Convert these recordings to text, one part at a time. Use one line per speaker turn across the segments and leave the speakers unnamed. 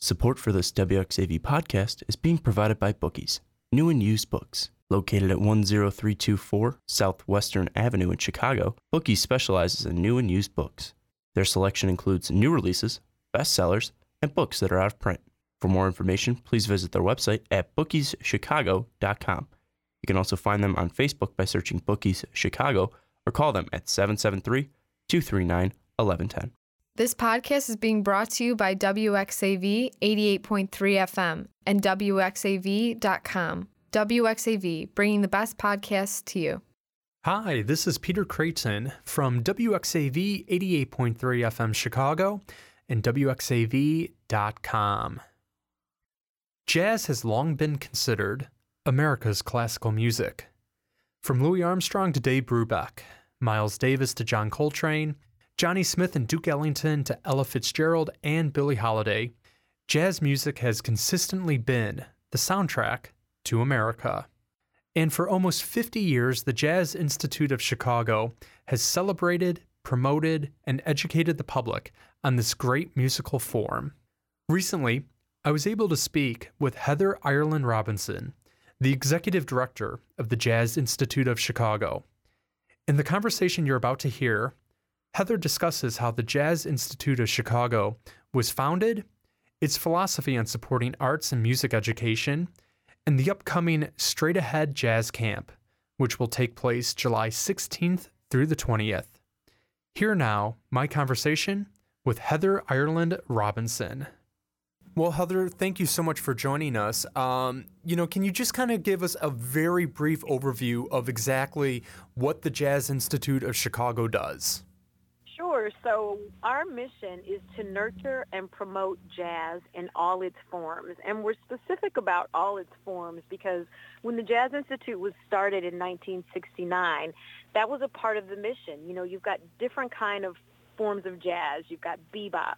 Support for this WXAV podcast is being provided by Bookies, new and used books. Located at 10324 Southwestern Avenue in Chicago, Bookies specializes in new and used books. Their selection includes new releases, bestsellers, and books that are out of print. For more information, please visit their website at bookieschicago.com. You can also find them on Facebook by searching Bookies Chicago or call them at 773 239 1110.
This podcast is being brought to you by WXAV 88.3 FM and WXAV.com. WXAV, bringing the best podcasts to you.
Hi, this is Peter Creighton from WXAV 88.3 FM Chicago and WXAV.com. Jazz has long been considered America's classical music. From Louis Armstrong to Dave Brubeck, Miles Davis to John Coltrane, Johnny Smith and Duke Ellington to Ella Fitzgerald and Billie Holiday, jazz music has consistently been the soundtrack to America. And for almost 50 years, the Jazz Institute of Chicago has celebrated, promoted, and educated the public on this great musical form. Recently, I was able to speak with Heather Ireland Robinson, the executive director of the Jazz Institute of Chicago. In the conversation you're about to hear, Heather discusses how the Jazz Institute of Chicago was founded, its philosophy on supporting arts and music education, and the upcoming Straight Ahead Jazz Camp, which will take place July 16th through the 20th. Here now, my conversation with Heather Ireland Robinson. Well, Heather, thank you so much for joining us. Um, you know, can you just kind of give us a very brief overview of exactly what the Jazz Institute of Chicago does?
Sure. So our mission is to nurture and promote jazz in all its forms. And we're specific about all its forms because when the Jazz Institute was started in 1969, that was a part of the mission. You know, you've got different kind of forms of jazz. You've got bebop,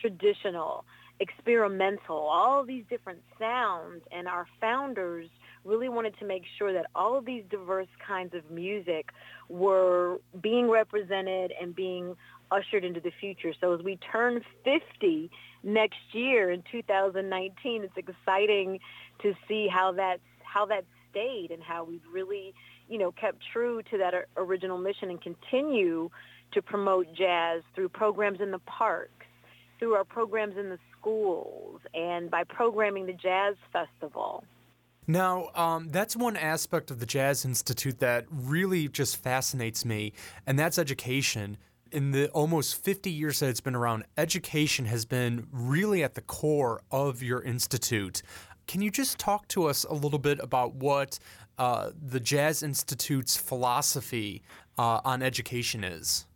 traditional, experimental, all these different sounds. And our founders really wanted to make sure that all of these diverse kinds of music were being represented and being ushered into the future. So as we turn 50 next year in 2019, it's exciting to see how that's how that stayed and how we've really, you know, kept true to that original mission and continue to promote jazz through programs in the parks, through our programs in the schools, and by programming the Jazz Festival.
Now, um, that's one aspect of the Jazz Institute that really just fascinates me, and that's education. In the almost 50 years that it's been around, education has been really at the core of your institute. Can you just talk to us a little bit about what uh, the Jazz Institute's philosophy uh, on education is?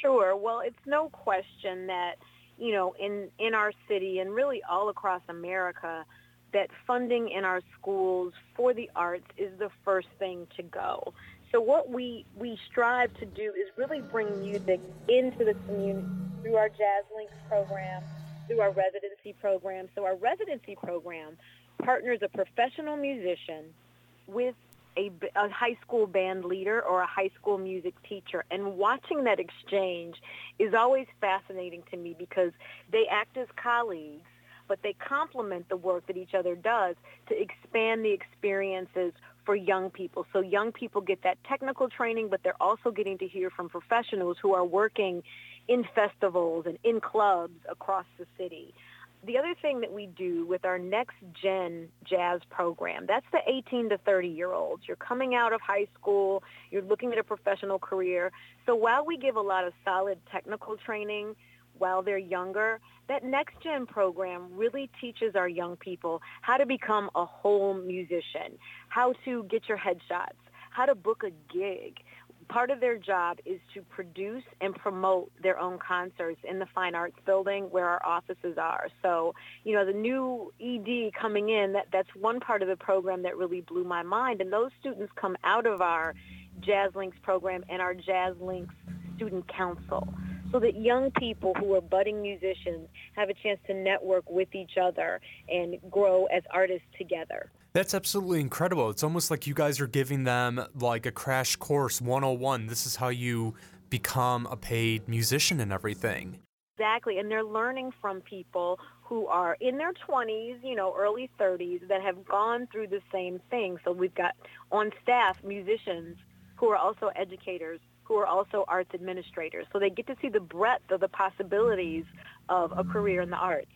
Sure. Well, it's no question that, you know, in, in our city and really all across America, that funding in our schools for the arts is the first thing to go. So what we, we strive to do is really bring music into the community through our Jazz Links program, through our residency program. So our residency program partners a professional musician with a, a, high school band leader or a high school music teacher. And watching that exchange is always fascinating to me because they act as colleagues but they complement the work that each other does to expand the experiences for young people. So young people get that technical training, but they're also getting to hear from professionals who are working in festivals and in clubs across the city. The other thing that we do with our next gen jazz program, that's the 18 to 30 year olds. You're coming out of high school, you're looking at a professional career. So while we give a lot of solid technical training, while they're younger, that Next Gen program really teaches our young people how to become a whole musician, how to get your headshots, how to book a gig. Part of their job is to produce and promote their own concerts in the Fine Arts Building where our offices are. So, you know, the new ED coming in, that, that's one part of the program that really blew my mind. And those students come out of our Jazz Links program and our Jazz Links Student Council so that young people who are budding musicians have a chance to network with each other and grow as artists together.
That's absolutely incredible. It's almost like you guys are giving them like a crash course 101. This is how you become a paid musician and everything.
Exactly. And they're learning from people who are in their 20s, you know, early 30s that have gone through the same thing. So we've got on staff musicians who are also educators, who are also arts administrators. So they get to see the breadth of the possibilities of a career in the arts.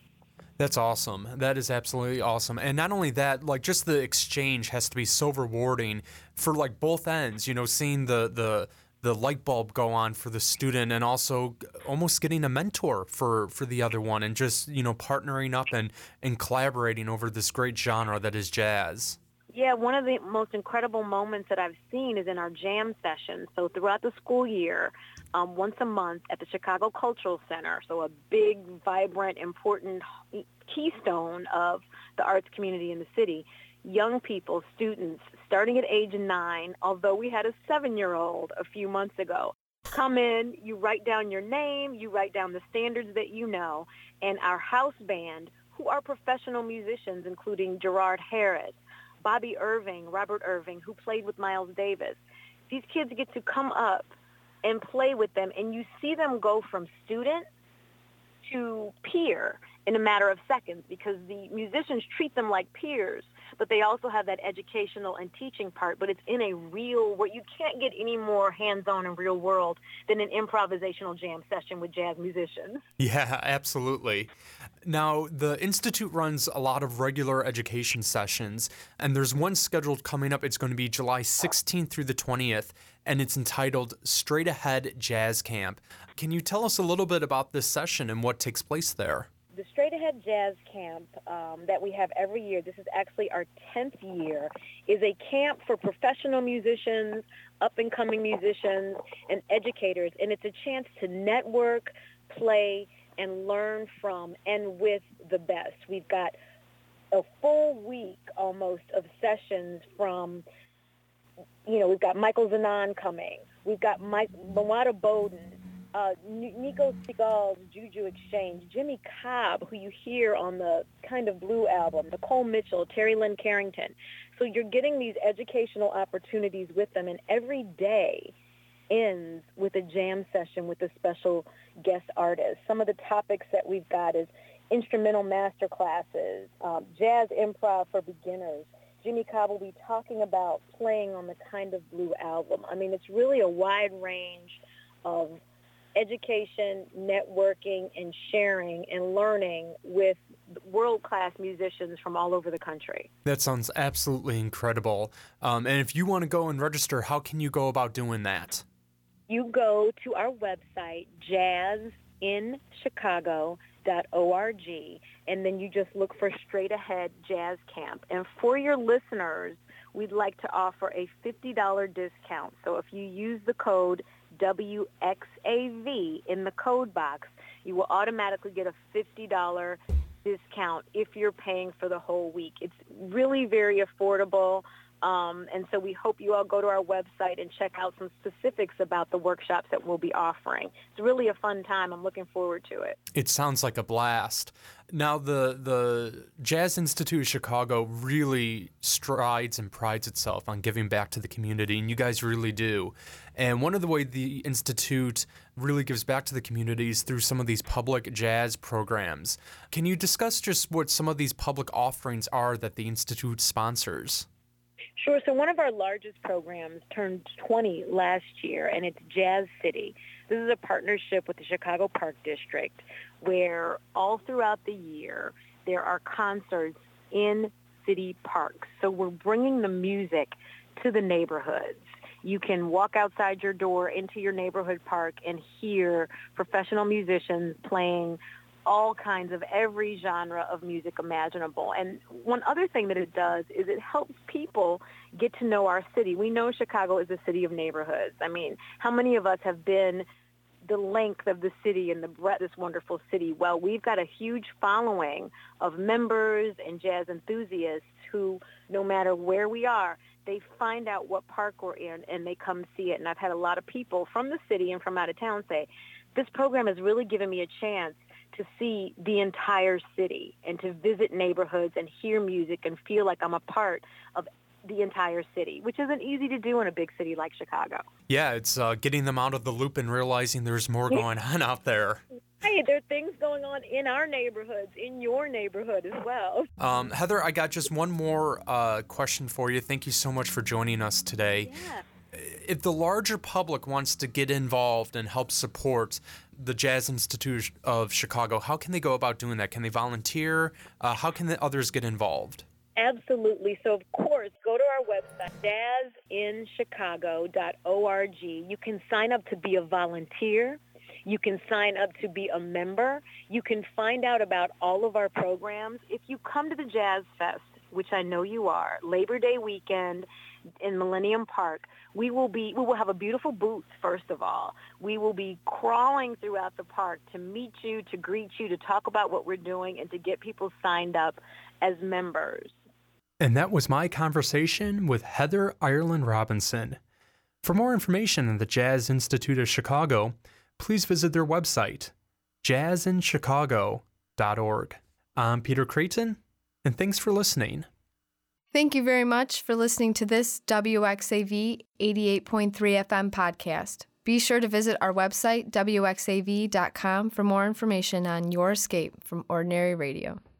That's awesome. That is absolutely awesome. And not only that, like just the exchange has to be so rewarding for like both ends, you know, seeing the the the light bulb go on for the student and also almost getting a mentor for for the other one and just, you know, partnering up and and collaborating over this great genre that is jazz.
Yeah, one of the most incredible moments that I've seen is in our jam sessions. So throughout the school year, um, once a month at the Chicago Cultural Center, so a big, vibrant, important keystone of the arts community in the city, young people, students, starting at age nine, although we had a seven-year-old a few months ago, come in, you write down your name, you write down the standards that you know, and our house band, who are professional musicians, including Gerard Harris, Bobby Irving, Robert Irving, who played with Miles Davis. These kids get to come up and play with them, and you see them go from student to peer in a matter of seconds because the musicians treat them like peers, but they also have that educational and teaching part, but it's in a real, where you can't get any more hands-on and real world than an improvisational jam session with jazz musicians.
Yeah, absolutely. Now, the Institute runs a lot of regular education sessions, and there's one scheduled coming up. It's going to be July 16th through the 20th, and it's entitled Straight Ahead Jazz Camp. Can you tell us a little bit about this session and what takes place there?
the Straight Ahead Jazz Camp um, that we have every year, this is actually our 10th year, is a camp for professional musicians, up-and-coming musicians, and educators. And it's a chance to network, play, and learn from and with the best. We've got a full week almost of sessions from, you know, we've got Michael Zanon coming. We've got Mike, Bowden, uh, Nico Segal's Juju Exchange, Jimmy Cobb, who you hear on the Kind of Blue album, Nicole Mitchell, Terri Lyne Carrington. So you're getting these educational opportunities with them, and every day ends with a jam session with a special guest artist. Some of the topics that we've got is instrumental master classes, um, jazz improv for beginners. Jimmy Cobb will be talking about playing on the Kind of Blue album. I mean, it's really a wide range of education, networking, and sharing and learning with world-class musicians from all over the country.
That sounds absolutely incredible. Um, and if you want to go and register, how can you go about doing that?
You go to our website, jazzinchicago.org, and then you just look for Straight Ahead Jazz Camp. And for your listeners, we'd like to offer a $50 discount. So if you use the code WXAV in the code box, you will automatically get a $50 discount if you're paying for the whole week. It's really very affordable. Um, and so we hope you all go to our website and check out some specifics about the workshops that we'll be offering. It's really a fun time. I'm looking forward to it.
It sounds like a blast. Now, the the Jazz Institute of Chicago really strides and prides itself on giving back to the community, and you guys really do. And one of the way the institute really gives back to the community is through some of these public jazz programs. Can you discuss just what some of these public offerings are that the institute sponsors?
Sure. So one of our largest programs turned 20 last year, and it's Jazz City. This is a partnership with the Chicago Park District where all throughout the year there are concerts in city parks. So we're bringing the music to the neighborhoods. You can walk outside your door into your neighborhood park and hear professional musicians playing all kinds of every genre of music imaginable. And one other thing that it does is it helps people get to know our city. We know Chicago is a city of neighborhoods. I mean, how many of us have been the length of the city and the breadth of this wonderful city? Well, we've got a huge following of members and jazz enthusiasts who, no matter where we are, they find out what park we're in and they come see it. And I've had a lot of people from the city and from out of town say, this program has really given me a chance to see the entire city and to visit neighborhoods and hear music and feel like I'm a part of the entire city, which isn't easy to do in a big city like Chicago.
Yeah, it's uh, getting them out of the loop and realizing there's more going on out there.
Hey, there are things going on in our neighborhoods, in your neighborhood as well.
Um, Heather, I got just one more uh, question for you. Thank you so much for joining us today.
Yeah.
If the larger public wants to get involved and help support the Jazz Institute of Chicago, how can they go about doing that? Can they volunteer? Uh, how can the others get involved?
Absolutely. So, of course, go to our website, jazzinchicago.org. You can sign up to be a volunteer. You can sign up to be a member. You can find out about all of our programs. If you come to the Jazz Fest, which I know you are, Labor Day weekend in Millennium Park, we will be we will have a beautiful booth first of all. We will be crawling throughout the park to meet you, to greet you, to talk about what we're doing and to get people signed up as members.
And that was my conversation with Heather Ireland Robinson. For more information on the Jazz Institute of Chicago, please visit their website, jazzinchicago.org. I'm Peter Creighton, and thanks for listening.
Thank you very much for listening to this WXAV 88.3 FM podcast. Be sure to visit our website, wxav.com, for more information on your escape from ordinary radio.